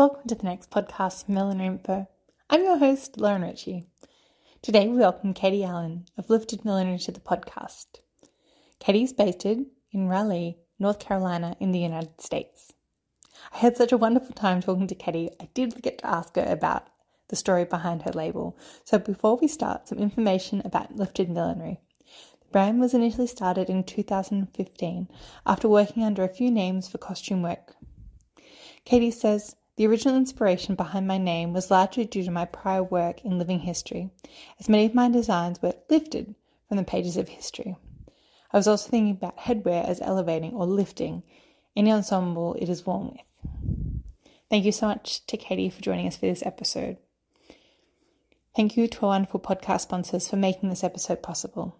Welcome to the next podcast, Millinery Info. I'm your host, Lauren Ritchie. Today we welcome Katie Allen of Lifted Millinery to the podcast. Katie is based in Raleigh, North Carolina, in the United States. I had such a wonderful time talking to Katie, I did forget to ask her about the story behind her label. So before we start, some information about Lifted Millinery. The brand was initially started in 2015 after working under a few names for costume work. Katie says, the original inspiration behind my name was largely due to my prior work in living history, as many of my designs were lifted from the pages of history. I was also thinking about headwear as elevating or lifting any ensemble it is worn with. Thank you so much to Katie for joining us for this episode. Thank you to our wonderful podcast sponsors for making this episode possible.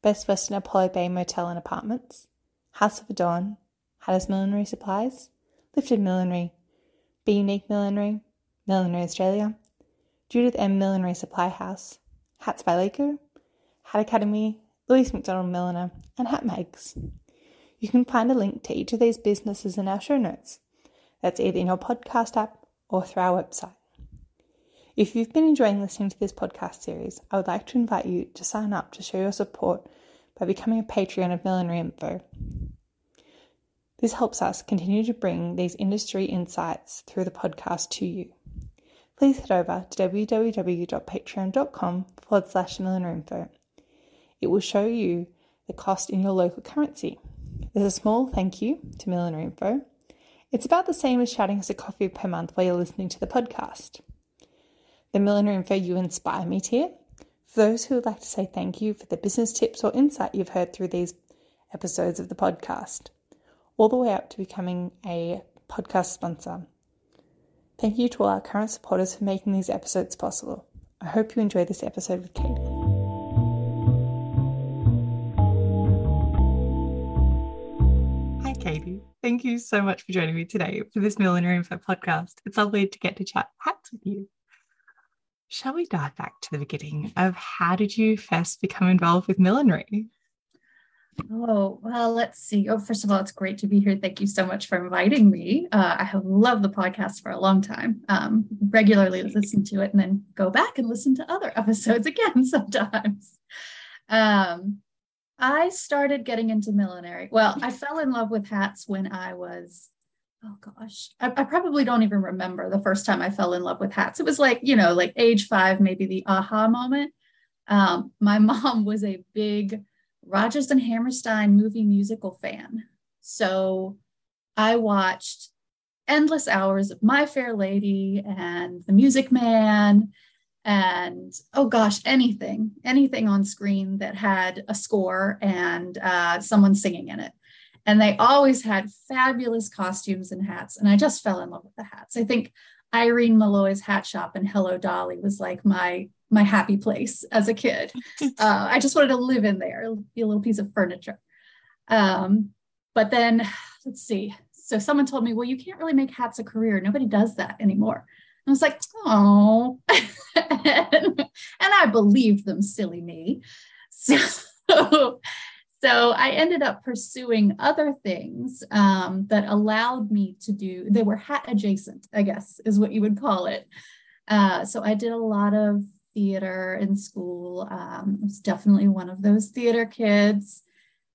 Best Western Apollo Bay Motel and Apartments, House of Adorn, Hatters Millinery Supplies, Lifted Millinery, be Unique Millinery, Millinery Australia, Judith M. Millinery Supply House, Hats by Leko, Hat Academy, Louise McDonald Milliner, and Hat Mags. You can find a link to each of these businesses in our show notes. That's either in your podcast app or through our website. If you've been enjoying listening to this podcast series, I would like to invite you to sign up to show your support by becoming a Patreon of Millinery Info. This helps us continue to bring these industry insights through the podcast to you. Please head over to www.patreon.com forward slash info. It will show you the cost in your local currency. There's a small thank you to Millinery Info. It's about the same as shouting us a coffee per month while you're listening to the podcast. The Millinery Info You Inspire Me tier. For those who would like to say thank you for the business tips or insight you've heard through these episodes of the podcast all the way up to becoming a podcast sponsor. Thank you to all our current supporters for making these episodes possible. I hope you enjoy this episode with Katie. Hi, Katie. Thank you so much for joining me today for this Millinery Info podcast. It's lovely to get to chat hats with you. Shall we dive back to the beginning of how did you first become involved with millinery? Oh, well, let's see. Oh, first of all, it's great to be here. Thank you so much for inviting me. Uh, I have loved the podcast for a long time. Um, regularly listen to it and then go back and listen to other episodes again sometimes. Um, I started getting into millinery. Well, I fell in love with hats when I was, oh gosh, I, I probably don't even remember the first time I fell in love with hats. It was like, you know, like age five, maybe the aha moment. Um, my mom was a big, Rodgers and Hammerstein movie musical fan. So I watched endless hours of My Fair Lady and The Music Man and oh gosh, anything, anything on screen that had a score and uh, someone singing in it. And they always had fabulous costumes and hats. And I just fell in love with the hats. I think Irene Molloy's hat shop and Hello Dolly was like my my happy place as a kid. Uh, I just wanted to live in there, be a little piece of furniture. Um, but then, let's see. So someone told me, well, you can't really make hats a career. Nobody does that anymore. And I was like, oh, and, and I believed them, silly me. So, so I ended up pursuing other things um, that allowed me to do, they were hat adjacent, I guess is what you would call it. Uh, so I did a lot of theater in school. Um, I was definitely one of those theater kids.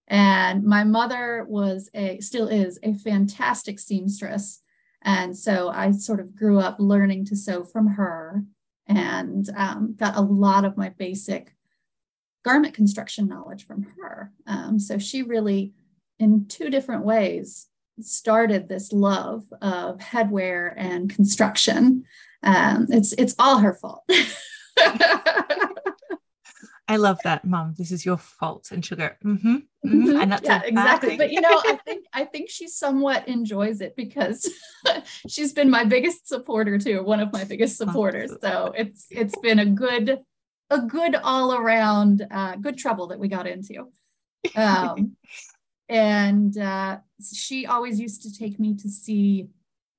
And my mother was a, still is a fantastic seamstress. And so I sort of grew up learning to sew from her and um, got a lot of my basic garment construction knowledge from her. Um, so she really, in two different ways, started this love of headwear and construction. Um, it's it's all her fault. I love that, Mom. This is your fault, and she'll go, mm-hmm, mm-hmm. and that's yeah, exactly. But you know, I think I think she somewhat enjoys it because she's been my biggest supporter too, one of my biggest supporters. So it's it's been a good a good all around uh, good trouble that we got into. Um, and uh, she always used to take me to see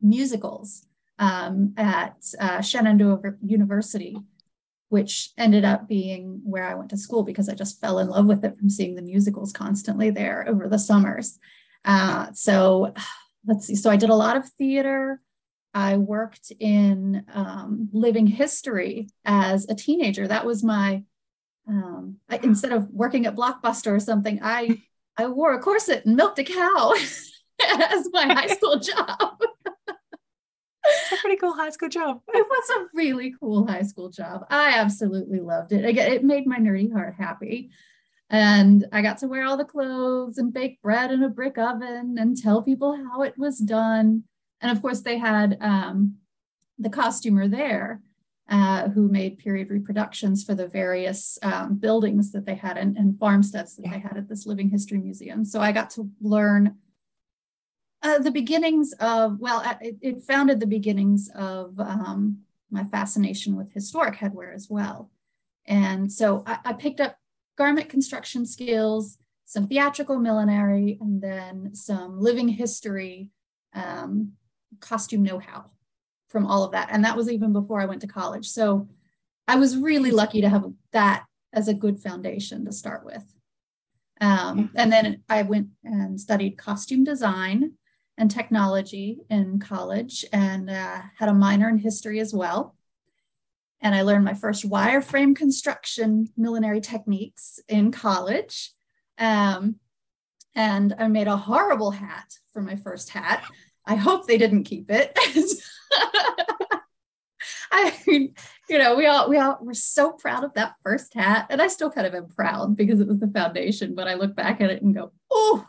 musicals um, at uh, Shenandoah University which ended up being where I went to school because I just fell in love with it from seeing the musicals constantly there over the summers. Uh, so let's see. So I did a lot of theater. I worked in um, living history as a teenager. That was my um, I, instead of working at Blockbuster or something, I I wore a corset and milked a cow as my high school job. It's a pretty cool high school job. it was a really cool high school job. I absolutely loved it. Again, it made my nerdy heart happy. And I got to wear all the clothes and bake bread in a brick oven and tell people how it was done. And of course, they had um, the costumer there uh, who made period reproductions for the various um, buildings that they had and, and farmsteads that yeah. they had at this living history museum. So I got to learn uh, the beginnings of, well, it, it founded the beginnings of um, my fascination with historic headwear as well. And so I, I picked up garment construction skills, some theatrical millinery, and then some living history um, costume know-how from all of that. And that was even before I went to college. So I was really lucky to have that as a good foundation to start with. Um, and then I went and studied costume design and technology in college and uh, had a minor in history as well. And I learned my first wireframe construction millinery techniques in college. Um, and I made a horrible hat for my first hat. I hope they didn't keep it. I mean, you know, we all we all were so proud of that first hat, and I still kind of am proud because it was the foundation. But I look back at it and go, "Oh,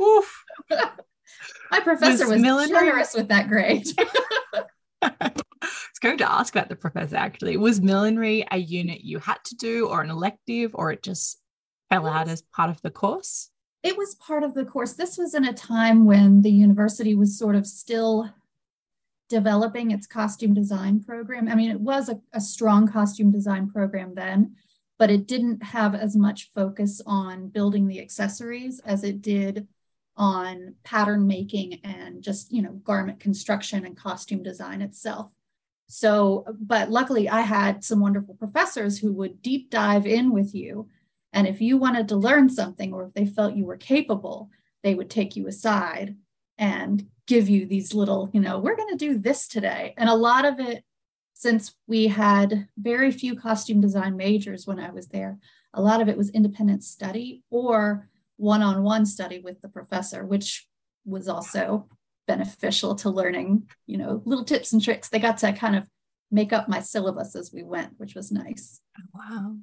oof." My professor was, was generous with that grade. I was going to ask about the professor actually. Was millinery a unit you had to do or an elective or it just fell out as part of the course? It was part of the course. This was in a time when the university was sort of still developing its costume design program. I mean, it was a, a strong costume design program then, but it didn't have as much focus on building the accessories as it did on pattern making and just you know garment construction and costume design itself so but luckily i had some wonderful professors who would deep dive in with you and if you wanted to learn something or if they felt you were capable they would take you aside and give you these little you know we're going to do this today and a lot of it since we had very few costume design majors when i was there a lot of it was independent study or one-on-one study with the professor, which was also beneficial to learning, you know, little tips and tricks. They got to kind of make up my syllabus as we went, which was nice. Oh, wow.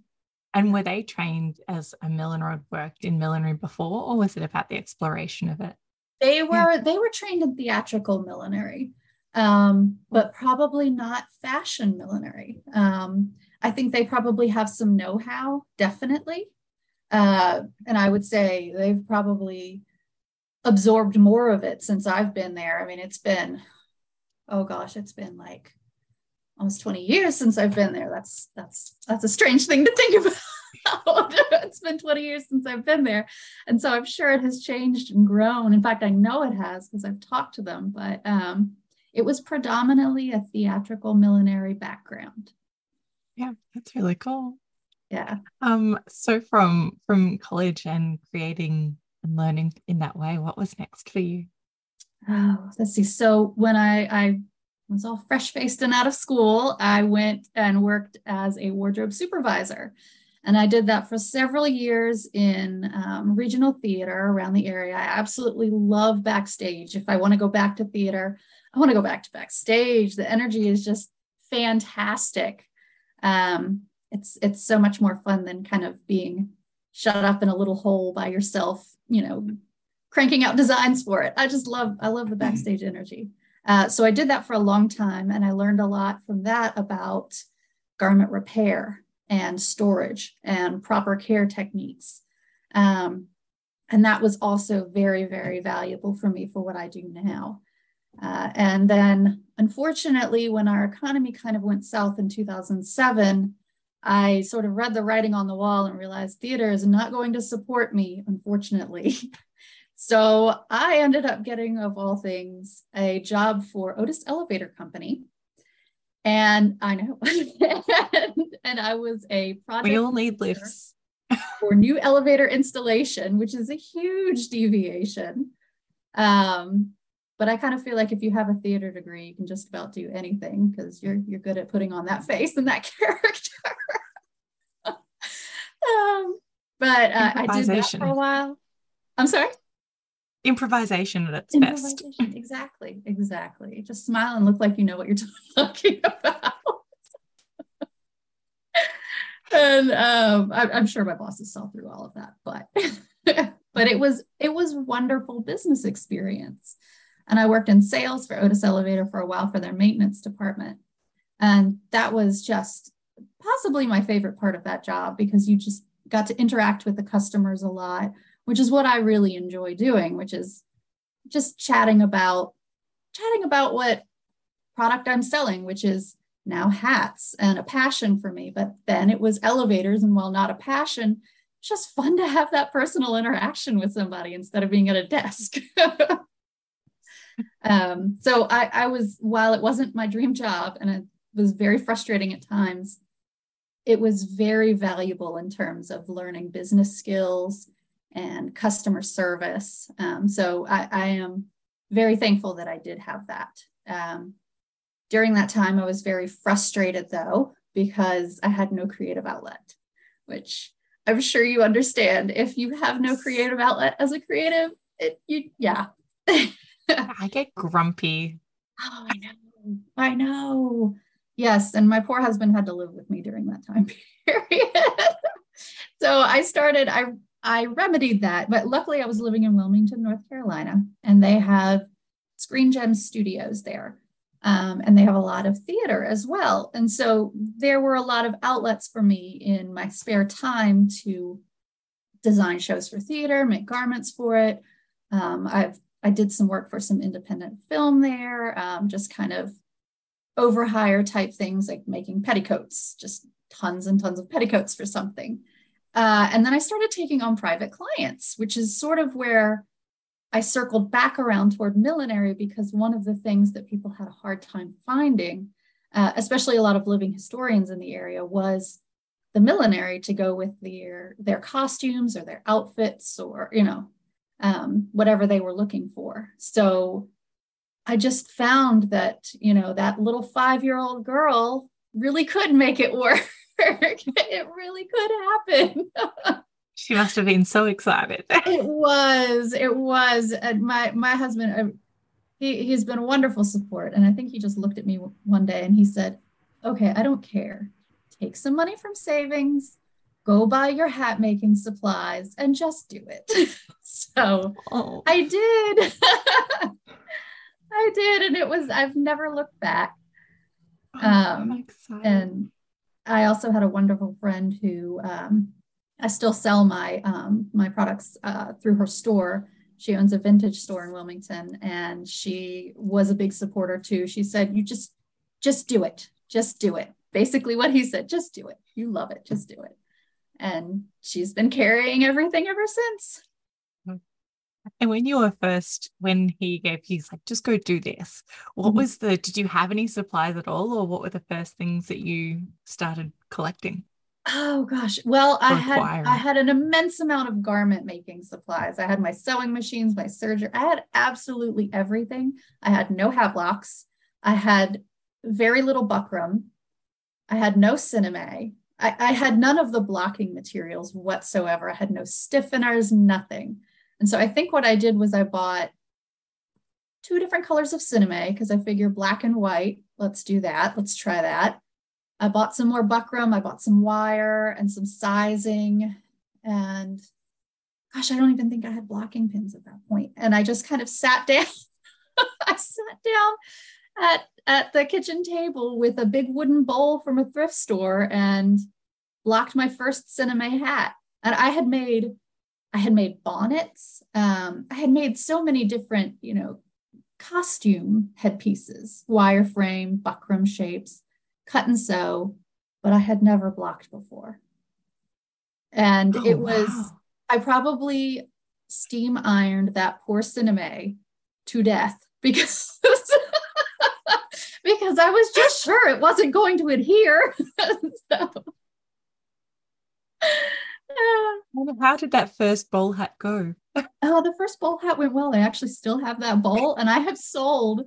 And were they trained as a milliner or worked in millinery before, or was it about the exploration of it? They were yeah. they were trained in theatrical millinery, um, but probably not fashion millinery. Um, I think they probably have some know-how, definitely, uh, and I would say they've probably absorbed more of it since I've been there. I mean, it's been, oh gosh, it's been like almost 20 years since I've been there. That's that's that's a strange thing to think about. it's been 20 years since I've been there. And so I'm sure it has changed and grown. In fact, I know it has because I've talked to them, but um, it was predominantly a theatrical millinery background. Yeah, that's really cool yeah um so from from college and creating and learning in that way what was next for you oh let's see so when i i was all fresh faced and out of school. I went and worked as a wardrobe supervisor. And i did that for several years in um, regional theater around the area. I absolutely love backstage. If i want to go back to theater i want to go back to backstage. The energy is just fantastic. Um, it's it's so much more fun than kind of being shut up in a little hole by yourself you know cranking out designs for it. I just love i love the mm-hmm. backstage energy uh, so i did that for a long time and i learned a lot from that about garment repair and storage and proper care techniques um, and that was also very very valuable for me for what i do now uh, and then unfortunately when our economy kind of went south in 2007 I sort of read the writing on the wall and realized theater is not going to support me, unfortunately. so I ended up getting, of all things, a job for Otis Elevator Company. And I know, and, I was a project. We all need lifts for new elevator installation, which is a huge deviation. Um, but I kind of feel like if you have a theater degree, you can just about do anything because you're you're good at putting on that face and that character. um, but uh, I did that for a while. I'm sorry. Improvisation at its best. Exactly, exactly. Just smile and look like you know what you're talking about. and um, I, I'm sure my bosses saw through all of that, but but it was it was wonderful business experience. And I worked in sales for Otis Elevator for a while for their maintenance department. And that was just possibly my favorite part of that job because you just got to interact with the customers a lot, which is what I really enjoy doing, which is just chatting about chatting about what product I'm selling, which is now hats and a passion for me. But then it was elevators, and while not a passion, just fun to have that personal interaction with somebody instead of being at a desk. um, so I, I was, while it wasn't my dream job and it was very frustrating at times, it was very valuable in terms of learning business skills and customer service. Um, so I, I, am very thankful that I did have that. Um, during that time, I was very frustrated though, because I had no creative outlet, which I'm sure you understand. If you have no creative outlet as a creative, it, you, yeah. I get grumpy. Oh, I know. I know. Yes. And my poor husband had to live with me during that time period. so I started, I I remedied that, but luckily I was living in Wilmington, North Carolina, and they have Screen Gem Studios there. Um, and they have a lot of theater as well. And so there were a lot of outlets for me in my spare time to design shows for theater, make garments for it. Um, I've I did some work for some independent film there, um, just kind of overhire type things like making petticoats, just tons and tons of petticoats for something. Uh, and then I started taking on private clients, which is sort of where I circled back around toward millinery because one of the things that people had a hard time finding, uh, especially a lot of living historians in the area, was the millinery to go with their their costumes or their outfits or you know um, whatever they were looking for. So I just found that, you know, that little five year old girl really could make it work. it really could happen. she must have been so excited. it was, it was. And my, my husband, uh, he, he's been a wonderful support. And I think he just looked at me one day and he said, okay, I don't care. Take some money from savings, go buy your hat making supplies and just do it. so oh. I did. I did. And it was, I've never looked back. Oh, um, and I also had a wonderful friend who um, I still sell my um, my products uh, through her store. She owns a vintage store in Wilmington, and she was a big supporter too. She said, "You just just do it, just do it." Basically, what he said, "Just do it. You love it, just do it." and she's been carrying everything ever since. And when you were first, when he gave, he's like, just go do this. What mm-hmm. was the, did you have any supplies at all? Or what were the first things that you started collecting? Oh gosh. Well, I had I had an immense amount of garment making supplies. I had my sewing machines, my serger. I had absolutely everything. I had no hat blocks. I had very little buckram. I had no sinamay. I, I had none of the blocking materials whatsoever. I had no stiffeners, nothing. And so I think what I did was I bought two different colors of sinamay because I figure black and white. Let's do that. Let's try that. I bought some more buckram. I bought some wire and some sizing. And gosh, I don't even think I had blocking pins at that point. And I just kind of sat down. I sat down at at the kitchen table with a big wooden bowl from a thrift store and blocked my first sinamay hat. And I had made I had made bonnets. Um, I had made so many different, you know, costume headpieces, wireframe, buckram shapes, cut and sew, but I had never blocked before. And oh, it was, wow. I probably steam ironed that poor sinamay to death because because I was just sure it wasn't going to adhere. so. How did that first bowl hat go? Oh, the first bowl hat went well. I actually still have that bowl, and I have sold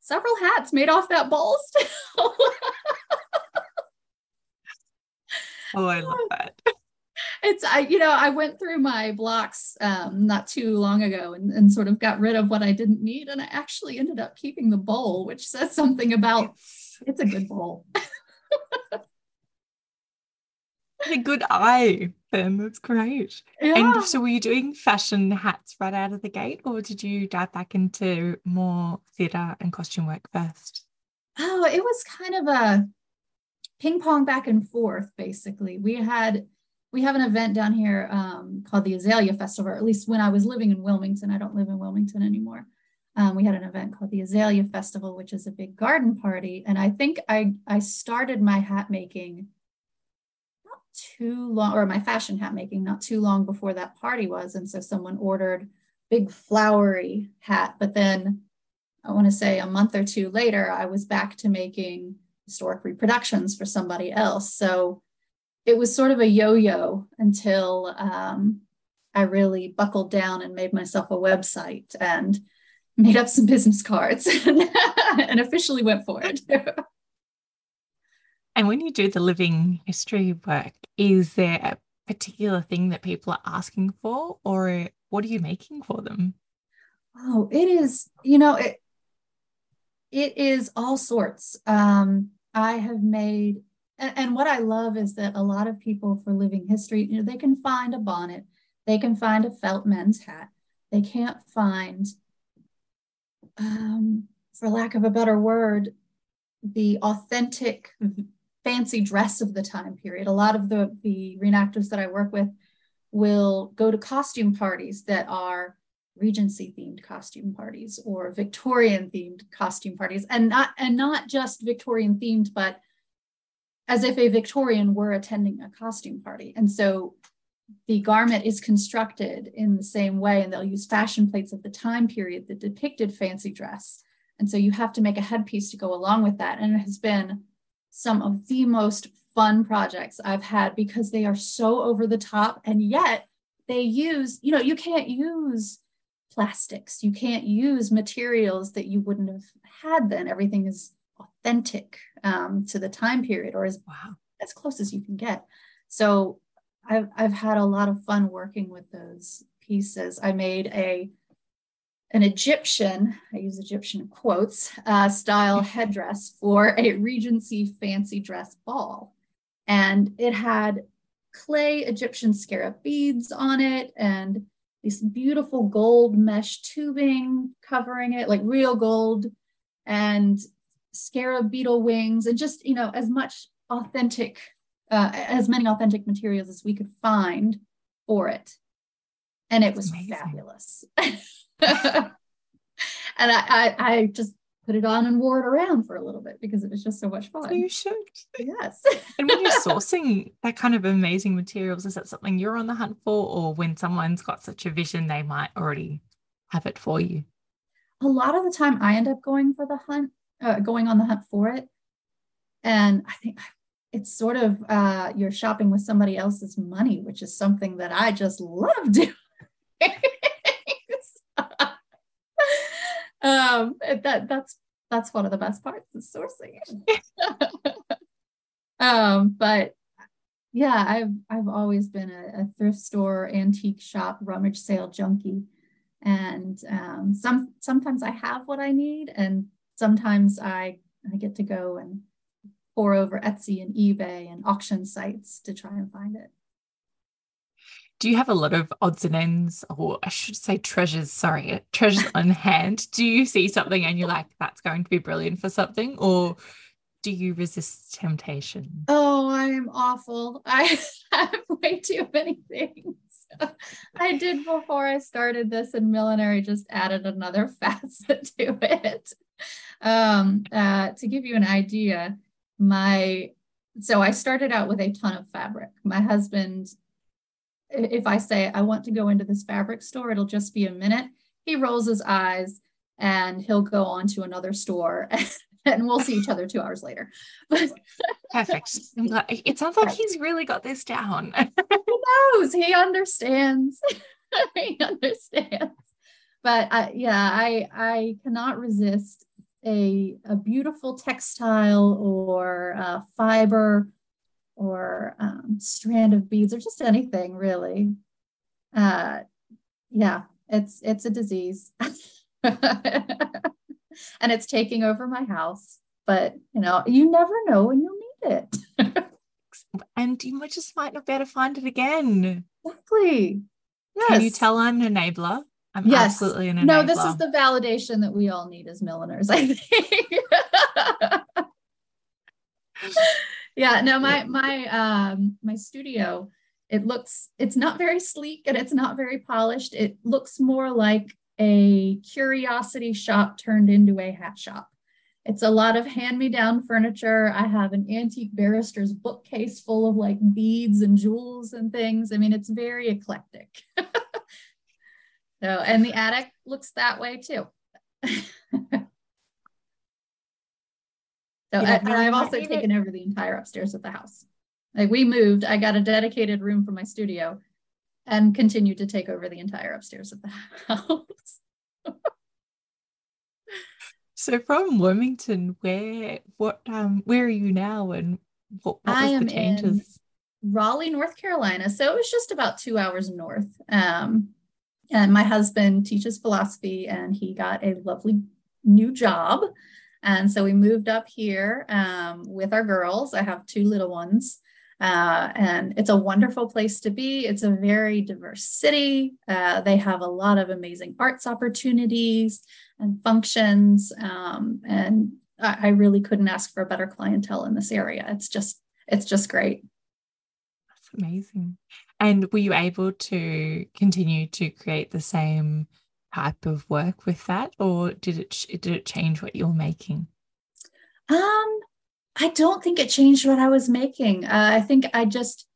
several hats made off that bowl still. oh, I love that. It's I, you know, I went through my blocks um, not too long ago and, and sort of got rid of what I didn't need, and I actually ended up keeping the bowl, which says something about it's a good bowl. a good eye, then that's great. Yeah. And so, were you doing fashion hats right out of the gate, or did you dive back into more theatre and costume work first? Oh, it was kind of a ping pong back and forth. Basically, we had we have an event down here um, called the Azalea Festival. Or at least when I was living in Wilmington, I don't live in Wilmington anymore. Um, we had an event called the Azalea Festival, which is a big garden party, and I think I I started my hat making too long, or my fashion hat making, not too long before that party was. And so someone ordered big flowery hat. But then I want to say a month or two later, I was back to making historic reproductions for somebody else. So it was sort of a yo-yo until um, I really buckled down and made myself a website and made up some business cards and officially went for it. And when you do the living history work, is there a particular thing that people are asking for, or what are you making for them? Oh, it is, you know, it, it is all sorts. Um, I have made, and, and what I love is that a lot of people for living history, you know, they can find a bonnet, they can find a felt men's hat, they can't find, um, for lack of a better word, the authentic fancy dress of the time period. A lot of the, the reenactors that I work with will go to costume parties that are Regency themed costume parties or Victorian themed costume parties, and not and not just Victorian themed, but as if a Victorian were attending a costume party. And so the garment is constructed in the same way, and they'll use fashion plates of the time period that depicted fancy dress. And so you have to make a headpiece to go along with that. And it has been some of the most fun projects I've had because they are so over the top and yet they use, you know, you can't use plastics, you can't use materials that you wouldn't have had then. Everything is authentic um, to the time period or as wow as close as you can get. So I've I've had a lot of fun working with those pieces. I made a an Egyptian, I use Egyptian quotes, uh, style headdress for a Regency fancy dress ball. And it had clay Egyptian scarab beads on it and this beautiful gold mesh tubing covering it, like real gold, and scarab beetle wings, and just, you know, as much authentic, uh, as many authentic materials as we could find for it. And it was fabulous. and I, I, I just put it on and wore it around for a little bit because it was just so much fun. So you should. Yes. and when you're sourcing that kind of amazing materials, is that something you're on the hunt for, or when someone's got such a vision, they might already have it for you? A lot of the time, I end up going for the hunt, uh, going on the hunt for it, and I think it's sort of uh, you're shopping with somebody else's money, which is something that I just love doing. Um, that that's that's one of the best parts is sourcing. um, but yeah, I've I've always been a, a, thrift store, antique shop, rummage sale junkie, and um, some sometimes I have what I need, and sometimes I I get to go and pour over Etsy and eBay and auction sites to try and find it do you have a lot of odds and ends, or I should say treasures, sorry, treasures on hand? Do you see something and you're like, that's going to be brilliant for something? Or do you resist temptation? Oh, I'm awful. I have way too many things. I did before I started this, and millinery just added another facet to it. Um, uh, to give you an idea, my so I started out with a ton of fabric. My husband if I say, I want to go into this fabric store, it'll just be a minute. He rolls his eyes and he'll go on to another store and we'll see each other two hours later. Perfect. It sounds like he's really got this down. he knows, he understands. he understands. But I, yeah, I I cannot resist a a beautiful textile or uh, fiber or um, strand of beads or just anything really. Uh, yeah, it's it's a disease, and it's taking over my house. But you know, you never know when you'll need it. and you might just might not be able to find it again. Exactly. Yes. Can you tell I'm an enabler? I'm yes. absolutely an enabler. No, this is the validation that we all need as milliners, I think. yeah, no, my my um my studio, it looks it's not very sleek and it's not very polished. It looks more like a curiosity shop turned into a hat shop. It's a lot of hand-me-down furniture. I have an antique barrister's bookcase full of like beads and jewels and things. I mean, it's very eclectic. so, and the attic looks that way too. so, I, have also taken over the entire upstairs of the house. Like we moved, I got a dedicated room for my studio and continued to take over the entire upstairs of the house. So from Wilmington, where what um where are you now and what, what I am the changes? In Raleigh, North Carolina. So it was just about two hours north. Um, and my husband teaches philosophy and he got a lovely new job. And so we moved up here um, with our girls. I have two little ones. Uh, and it's a wonderful place to be. It's a very diverse city. Uh, they have a lot of amazing arts opportunities and functions. Um, and I, I really couldn't ask for a better clientele in this area. It's just, it's just great. That's amazing. And were you able to continue to create the same type of work with that, or did it did it change what you're making? Um, I don't think it changed what I was making. Uh, I think I just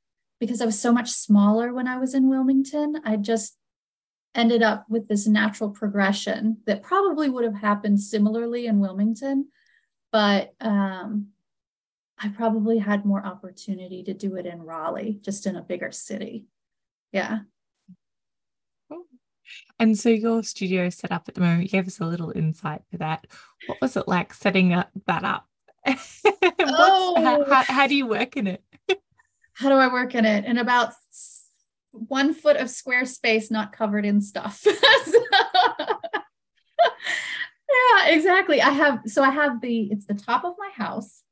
because I was so much smaller when I was in Wilmington, I just ended up with this natural progression that probably would have happened similarly in Wilmington, but um, I probably had more opportunity to do it in Raleigh, just in a bigger city. Yeah. And so your studio set up at the moment, you gave us a little insight for that. What was it like setting up that up? oh. how, how, how do you work in it? how do I work in it? In about one foot of square space not covered in stuff. so, yeah, exactly. I have so I have the it's the top of my house,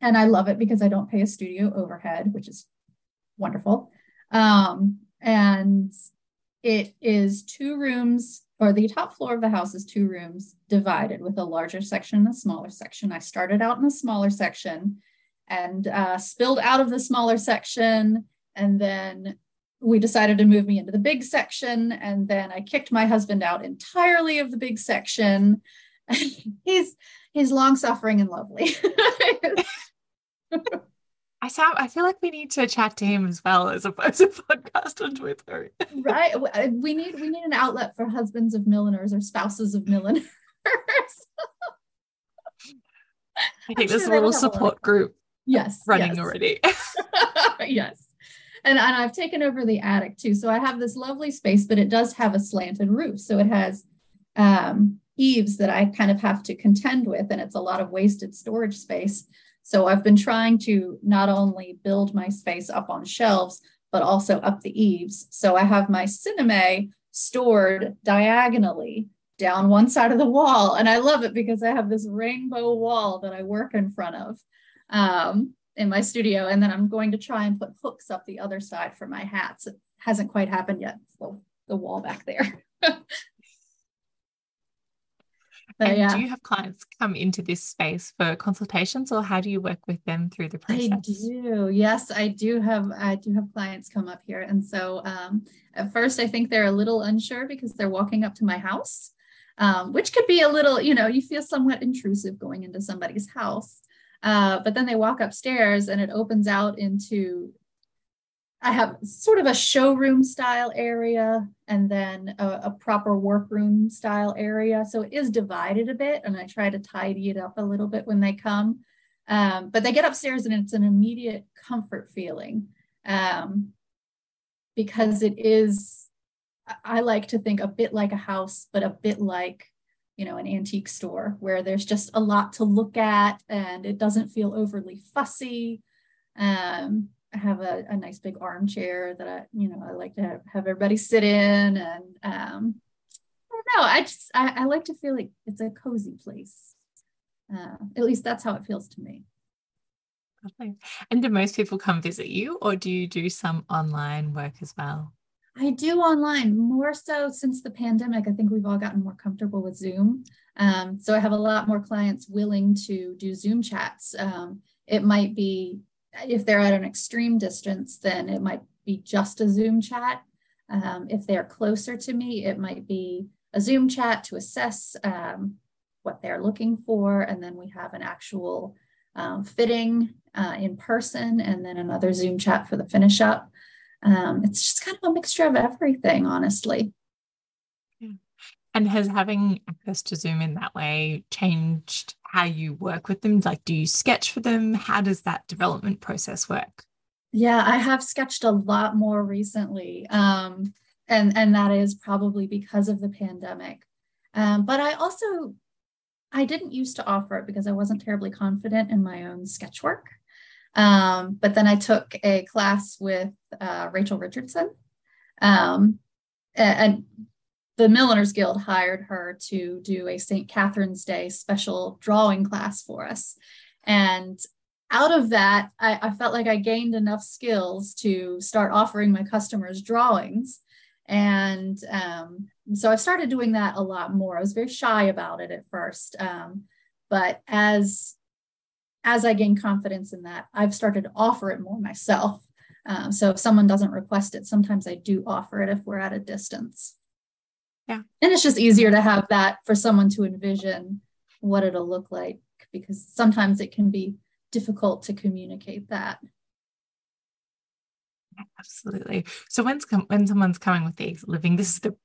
and I love it because I don't pay a studio overhead, which is wonderful. Um, and it is two rooms, or the top floor of the house is two rooms divided with a larger section and a smaller section. I started out in the smaller section and uh, spilled out of the smaller section. And then we decided to move me into the big section. And then i kicked my husband out entirely of the big section. He's he's long suffering and lovely I sound, I feel like we need to chat to him as well as a, as a podcast on Twitter. right. Uh, we need we need an outlet for husbands of milliners or spouses of milliners. I think there's a little support group yes running yes. already. yes and, and I've taken over the attic too. So I have this lovely space, but it does have a slanted roof. So it has um, eaves that I kind of have to contend with, and it's a lot of wasted storage space. So I've been trying to not only build my space up on shelves, but also up the eaves. So I have my sinamay stored diagonally down one side of the wall. And I love it because I have this rainbow wall that I work in front of. Um, in my studio. And then I'm going to try and put hooks up the other side for my hats. It hasn't quite happened yet. So the wall back there. but, and yeah. do you have clients come into this space for consultations or how do you work with them through the process? I do. Yes, I do have I do have clients come up here. And so um, at first I think they're a little unsure because they're walking up to my house. Um, which could be a little, you know, you feel somewhat intrusive going into somebody's house. Uh, but then they walk upstairs and it opens out into I have sort of a showroom style area and then a, a, proper workroom style area. So it is divided a bit, and I try to tidy it up a little bit when they come. Um, but they get upstairs and it's an immediate comfort feeling um, because it is I like to think a bit like a house, but a bit like you know an antique store where there's just a lot to look at and it doesn't feel overly fussy um, I have a, a, nice big armchair that I, you know, I like to have, have everybody sit in and um, I don't know. I just I, I, like to feel like it's a cozy place. Uh, at least that's how it feels to me. And do most people come visit you, or do you do some online work as well? I do online more so since the pandemic. I think we've all gotten more comfortable with Zoom. Um, so I have a lot more clients willing to do Zoom chats. Um, it might be if they're at an extreme distance, then it might be just a Zoom chat. Um, if they're closer to me, it might be a Zoom chat to assess um, what they're looking for. And then we have an actual um, fitting uh, in person and then another Zoom chat for the finish up. Um, it's just kind of a mixture of everything, honestly. And has having access to Zoom in that way changed how you work with them? Like, do you sketch for them? How does that development process work? Yeah, I have sketched a lot more recently. Um, and, and that is probably because of the pandemic. Um, but I also, I didn't used to offer it because I wasn't terribly confident in my own sketch work. Um, but then I took a class with uh, Rachel Richardson. Um, and the Milliners Guild hired her to do a St. Catherine's Day special drawing class for us. And out of that, I, I, felt like I gained enough skills to start offering my customers drawings. And um, so I started doing that a lot more. I was very shy about it at first. Um, but as as I gained confidence in that, I've started to offer it more myself. Um, so if someone doesn't request it, sometimes I do offer it if we're at a distance. Yeah. And it's just easier to have that for someone to envision what it'll look like because sometimes it can be difficult to communicate that. Absolutely. So when's com- when someone's coming with the living, this is the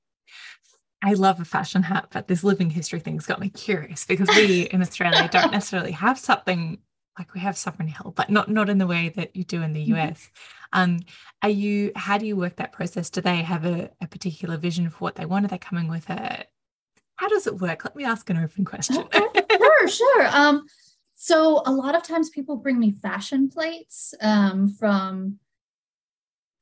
I love a fashion hat, but this living history thing's got me curious because we in Australia don't necessarily have something like we have Sovereign Hill, but not not in the way that you do in the US. Mm-hmm. Um, are you? How do you work that process? Do they have a, a particular vision for what they want? Are they coming with a? How does it work? Let me ask an open question. sure, sure. Um, so a lot of times people bring me fashion plates um, from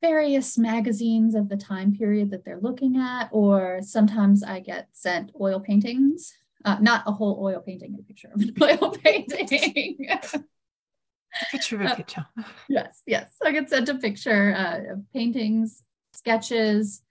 various magazines of the time period that they're looking at, or sometimes I get sent oil paintings uh, not a whole oil painting, a picture of an oil painting. Picture of a uh, picture. Uh, yes, yes. I get sent a picture uh, of paintings, sketches.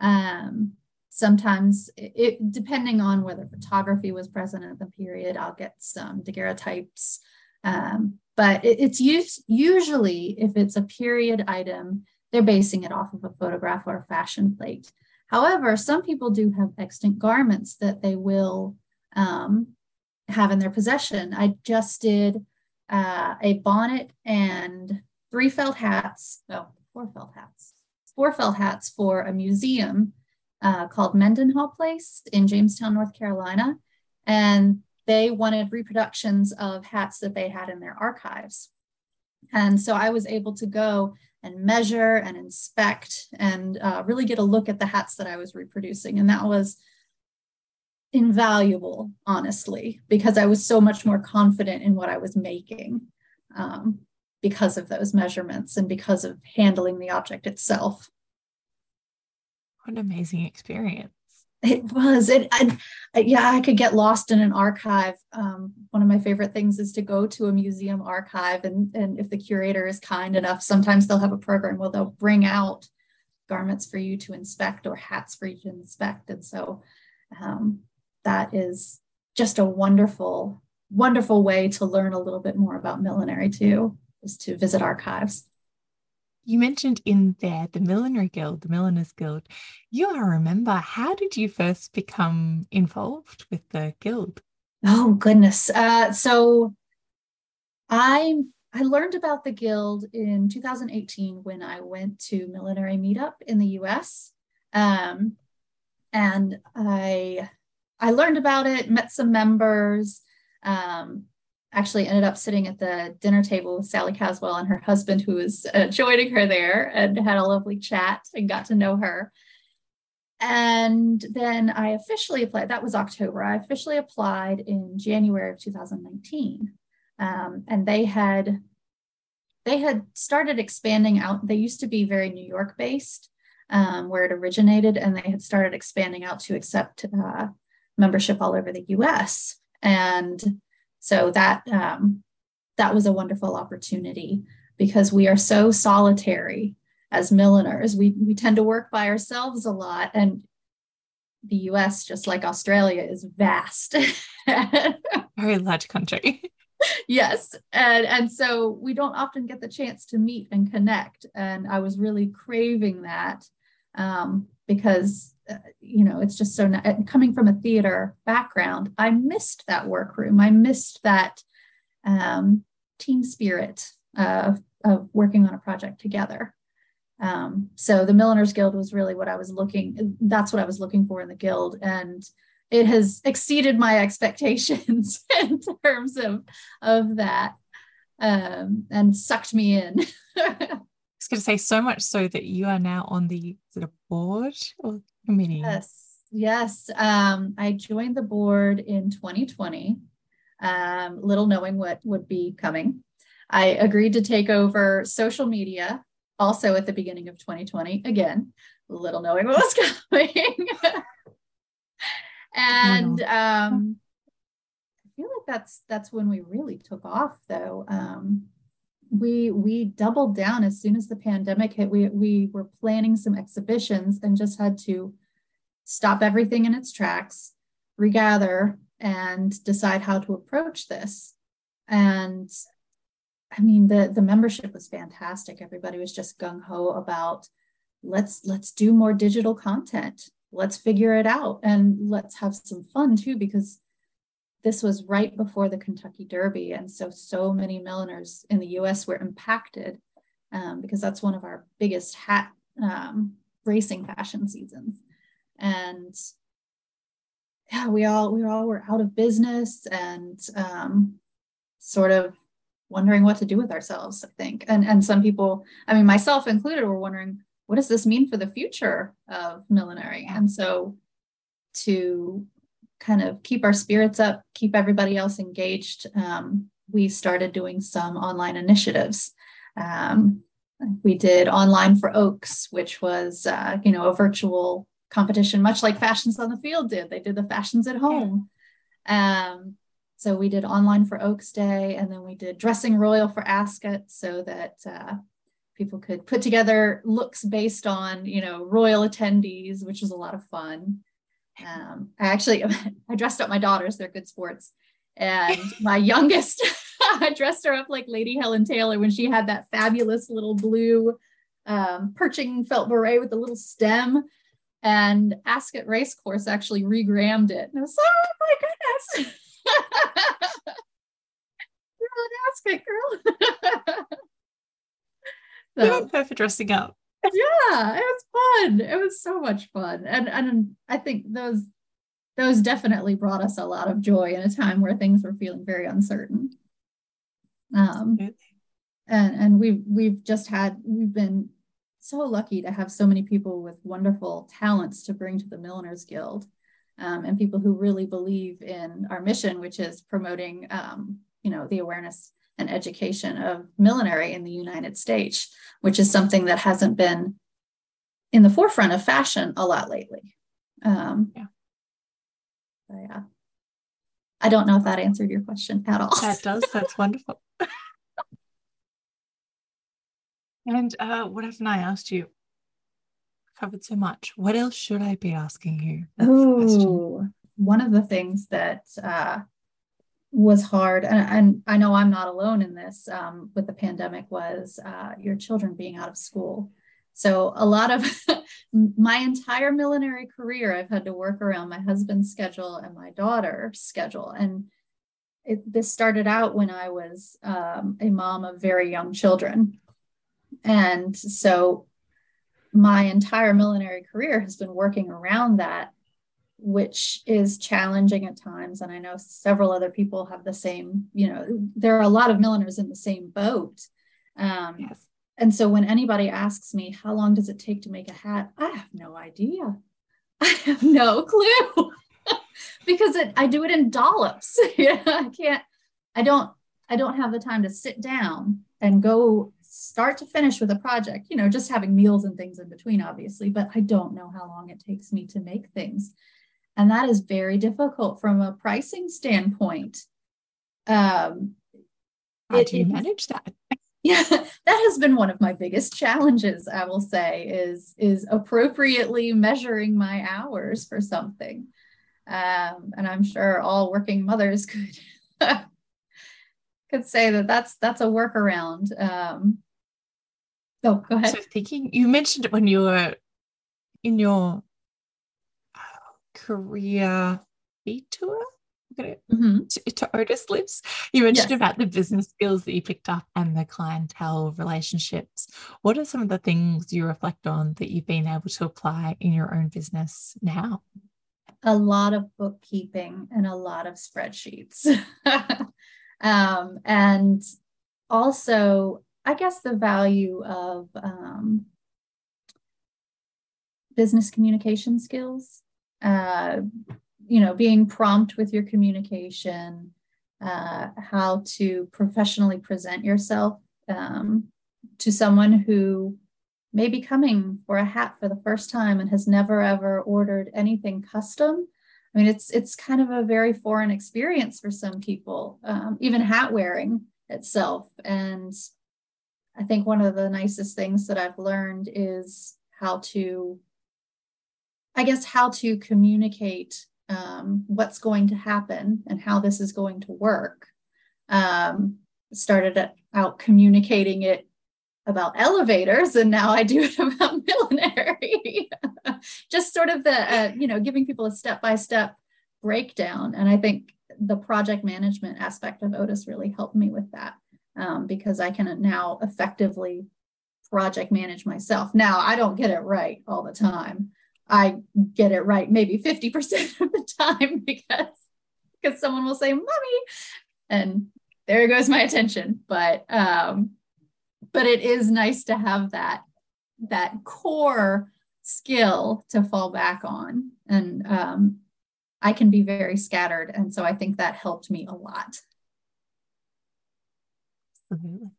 Um, sometimes, it, depending on whether photography was present at the period, I'll get some daguerreotypes. Um, but it, it's used, usually, if it's a period item, they're basing it off of a photograph or a fashion plate. However, some people do have extant garments that they will um, have in their possession. I just did uh, a bonnet and three felt hats, no, four felt hats, four felt hats for a museum uh, called Mendenhall Place in Jamestown, North Carolina. And they wanted reproductions of hats that they had in their archives. And so I was able to go and measure and inspect and uh, really get a look at the hats that I was reproducing. And that was invaluable, honestly, because I was so much more confident in what I was making um, because of those measurements and because of handling the object itself. What an amazing experience. It was. It, I, yeah, I could get lost in an archive. Um, one of my favorite things is to go to a museum archive, and, and if the curator is kind enough, sometimes they'll have a program where they'll bring out garments for you to inspect or hats for you to inspect. And so um, that is just a wonderful, wonderful way to learn a little bit more about millinery too, is to visit archives. You mentioned in there the Millinery Guild, the Milliners Guild. You are a member. How did you first become involved with the guild? Oh goodness. Uh, so I I learned about the guild in 2018 when I went to Millinery Meetup in the US. Um, and I I learned about it, met some members, um, actually ended up sitting at the dinner table with Sally Caswell and her husband, who was uh, joining her there, and had a lovely chat and got to know her. and then I officially applied. That was October. I officially applied in January of 2019, um, and they had they had started expanding out. They used to be very New York based, um, where it originated, and they had started expanding out to accept uh, membership all over the U.S. And so that um, that was a wonderful opportunity because we are so solitary as milliners. We we tend to work by ourselves a lot, and the U.S., just like Australia, is vast. Very large country. yes, and and so we don't often get the chance to meet and connect. And I was really craving that um, because you know it's just so coming from a theater background. I missed that workroom. I missed that um, team spirit of, of working on a project together. Um, so the Milliners Guild was really what I was looking, that's what I was looking for in the guild. And it has exceeded my expectations in terms of, of that um, and sucked me in. Was going to say so much so that you are now on the sort of board or committee. Yes. Yes. Um, I joined the board in 2020, um, little knowing what would be coming. I agreed to take over social media also at the beginning of 2020. Again, little knowing what was coming. and um, I feel like that's that's when we really took off, though. Um, we we doubled down as soon as the pandemic hit. We we were planning some exhibitions and just had to stop everything in its tracks, regather, and decide how to approach this. And I mean, the the membership was fantastic. Everybody was just gung ho about let's let's do more digital content. Let's figure it out and let's have some fun too because this was right before the Kentucky Derby, and so so many milliners in the U.S. were impacted um, because that's one of our biggest hat um, racing fashion seasons, and yeah, we all we all were out of business and um, sort of wondering what to do with ourselves i think and and some people i mean myself included were wondering what does this mean for the future of millinery and so to kind of keep our spirits up keep everybody else engaged. Um, we started doing some online initiatives. Um, we did online for oaks which was uh, you know a virtual competition much like fashions on the field did. They did the fashions at home. Um, so we did online for Oaks Day, and then we did dressing royal for Ascot, so that uh, people could put together looks based on you know royal attendees, which was a lot of fun. Um, I actually I dressed up my daughters; they're good sports, and my youngest I dressed her up like Lady Helen Taylor when she had that fabulous little blue um, perching felt beret with the little stem. And Ascot Racecourse actually regrammed it. And I was like, oh my goodness. Girl, that's girl. so, you were perfect dressing up. Yeah, it was fun. It was so much fun. And and I think those those definitely brought us a lot of joy in a time where things were feeling very uncertain. Um, and and we've we've just had we've been so lucky to have so many people with wonderful talents to bring to the Milliners Guild um, and people who really believe in our mission, which is promoting, um, you know, the awareness and education of millinery in the United States, which is something that hasn't been in the forefront of fashion a lot lately. Um, yeah. yeah. I don't know if that answered your question at all. That does. That's wonderful. and uh, what haven't I asked you? covered so much. What else should I be asking you? Oh, one of the things that uh, was hard, and, and, I know I'm not alone in this um, with the pandemic, was uh, your children being out of school. So a lot of my entire millinery career, I've had to work around my husband's schedule and my daughter's schedule. And it, this started out when I was um, a mom of very young children. And so my entire millinery career has been working around that, which is challenging at times. And I know several other people have the same, you know, there are a lot of milliners in the same boat. Um, yes. And so when anybody asks me, how long does it take to make a hat? I have no idea. I have no clue because it, I do it in dollops. yeah, I can't, I don't, I don't have the time to sit down and go start to finish with a project, you know, just having meals and things in between, obviously, but I don't know how long it takes me to make things. And that is very difficult from a pricing standpoint. Um, how it, do you it, manage that? Yeah, that has been one of my biggest challenges, I will say, is, is appropriately measuring my hours for something. Um, and I'm sure all working mothers could could say that that's that's a workaround. Um, oh, go ahead. So thinking, you mentioned it when you were in your career tour mm-hmm. to, to, Otis Lives. You mentioned yes. about the business skills that you picked up and the clientele relationships. What are some of the things you reflect on that you've been able to apply in your own business now? A lot of bookkeeping and a lot of spreadsheets. um, and also, I guess the value of um, business communication skills. Uh, you know, being prompt with your communication, uh, how to professionally present yourself um, to someone who may be coming for a hat for the first time and has never ever ordered anything custom. I mean, it's it's kind of a very foreign experience for some people, um, even hat wearing itself. And I think one of the nicest things that I've learned is how to, I guess, how to communicate um, what's going to happen and how this is going to work. Um, started out communicating it about elevators, and now I do it about millinery. Just sort of the, uh, you know, giving people a step by step breakdown. And I think the project management aspect of Otis really helped me with that um, because I can now effectively project manage myself. Now, I don't get it right all the time. I get it right maybe 50% of the time because because someone will say mommy and there goes my attention but um but it is nice to have that that core skill to fall back on and um I can be very scattered and so I think that helped me a lot Absolutely.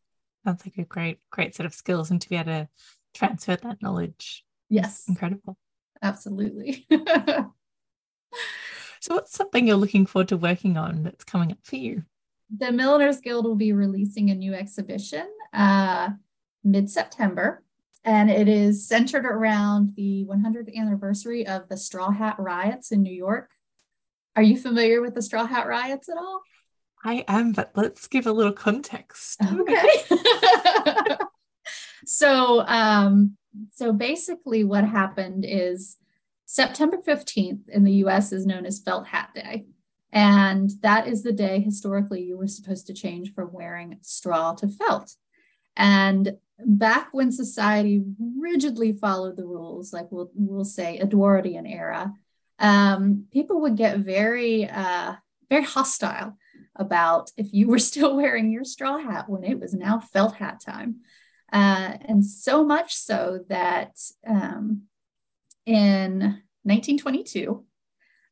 Sounds like a great, great set of skills and to be able to transfer that knowledge. Yes. Incredible absolutely. so, what's something you're looking forward to working on that's coming up for you? The Milliners Guild will be releasing a new exhibition uh, mid September, and it is centered around the 100th anniversary of the Straw Hat Riots in New York. Are you familiar with the Straw Hat Riots at all? I am, but let's give a little context. Okay. so, um, so basically, what happened is September 15th in the US is known as Felt Hat Day. And that is the day historically you were supposed to change from wearing straw to felt. And back when society rigidly followed the rules, like we'll, we'll say Edwardian era, um, people would get very, uh, very hostile about if you were still wearing your straw hat when it was now felt hat time. Uh, and so much so that um, in 1922,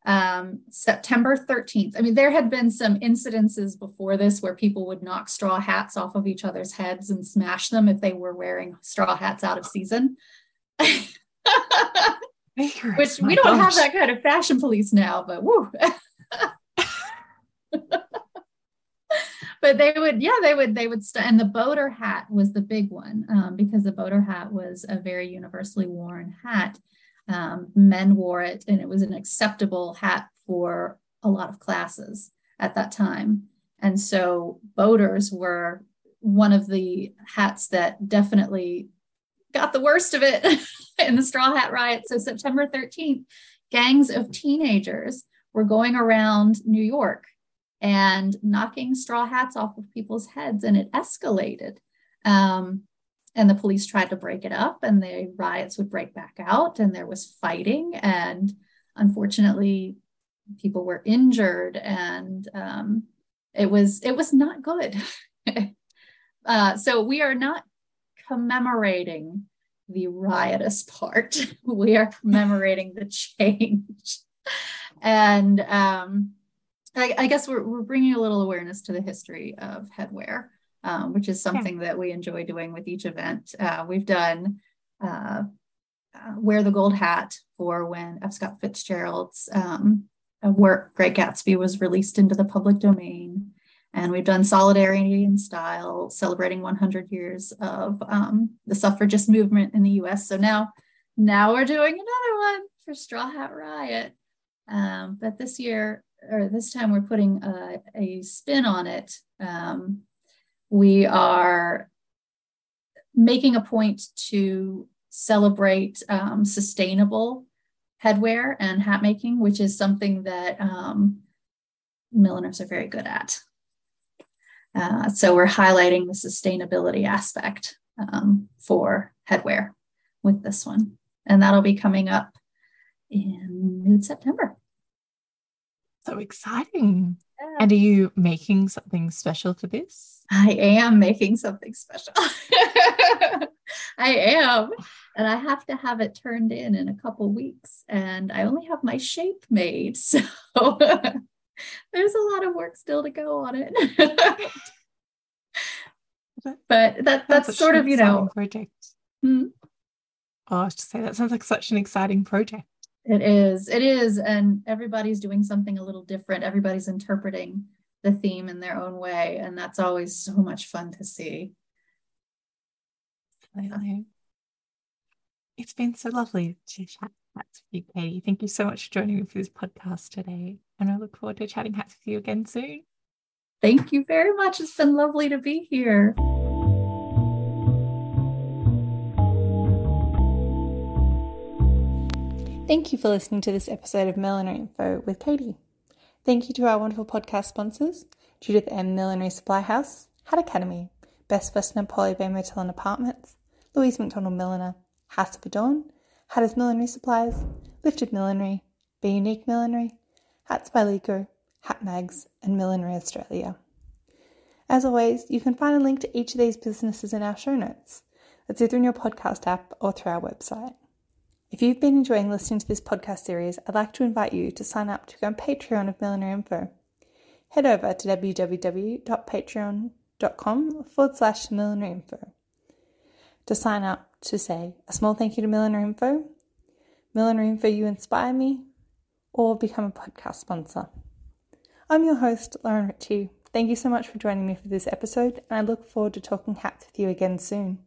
um, September 13th, I mean, there had been some incidences before this where people would knock straw hats off of each other's heads and smash them if they were wearing straw hats out of season. Which we don't have that kind of fashion police now, but woo. but they would yeah they would they would st- and the boater hat was the big one um, because the boater hat was a very universally worn hat. Um, men wore it and it was an acceptable hat for a lot of classes at that time. And so boaters were one of the hats that definitely got the worst of it in the straw hat riot. So september 13th gangs of teenagers were going around new york and knocking straw hats off of people's heads, and it escalated. Um, and the police tried to break it up, and the riots would break back out, and there was fighting. And unfortunately, people were injured, and um, it was it was not good. uh, so we are not commemorating the riotous part. we are commemorating the change. and um, I, I, guess we're, we're bringing a little awareness to the history of headwear, um, which is something yeah. that we enjoy doing with each event. Uh, we've done uh, uh, Wear the Gold Hat for when F. Scott Fitzgerald's um, work, Great Gatsby, was released into the public domain. And we've done Solidarity in Style, celebrating 100 years of um, the suffragist movement in the US. So now, now we're doing another one for Straw Hat Riot. Um, but this year, or this time, we're putting a, a spin on it. Um, we are making a point to celebrate um, sustainable headwear and hat making, which is something that um, milliners are very good at. Uh, so we're highlighting the sustainability aspect um, for headwear with this one. And that'll be coming up in mid September. So exciting. Yeah. And are you making something special for this? I am making something special. I am. And I have to have it turned in in a couple weeks. And I only have my shape made. So there's a lot of work still to go on it. but that that's sort of, you know, project. Hmm? Oh, I was to say that sounds like such an exciting project. It is. It is. And everybody's doing something a little different. Everybody's interpreting the theme in their own way. And that's always so much fun to see. Absolutely. It's been so lovely to chat hats with you, Katie. Thank you so much for joining me for this podcast today. And I look forward to chatting hats with you again soon. Thank you very much. It's been lovely to be here. Thank you for listening to this episode of Millinery Info with Katie. Thank you to our wonderful podcast sponsors, Judith M. Millinery Supply House, Hat Academy, Best Western Polly Bay Motel and Apartments, Louise McDonald Milliner, House of Adorn, Hatters Millinery Supplies, Lifted Millinery, Be Unique Millinery, Hats by Leko, Hat Mags, and Millinery Australia. As always, you can find a link to each of these businesses in our show notes. That's either in your podcast app or through our website. If you've been enjoying listening to this podcast series, I'd like to invite you to sign up to on Patreon of Millinery Info. Head over to www.patreon.com forward slash info to sign up to say a small thank you to Millinery Info, Millinery Info, you inspire me, or become a podcast sponsor. I'm your host, Lauren Ritchie. Thank you so much for joining me for this episode, and I look forward to talking hats with you again soon.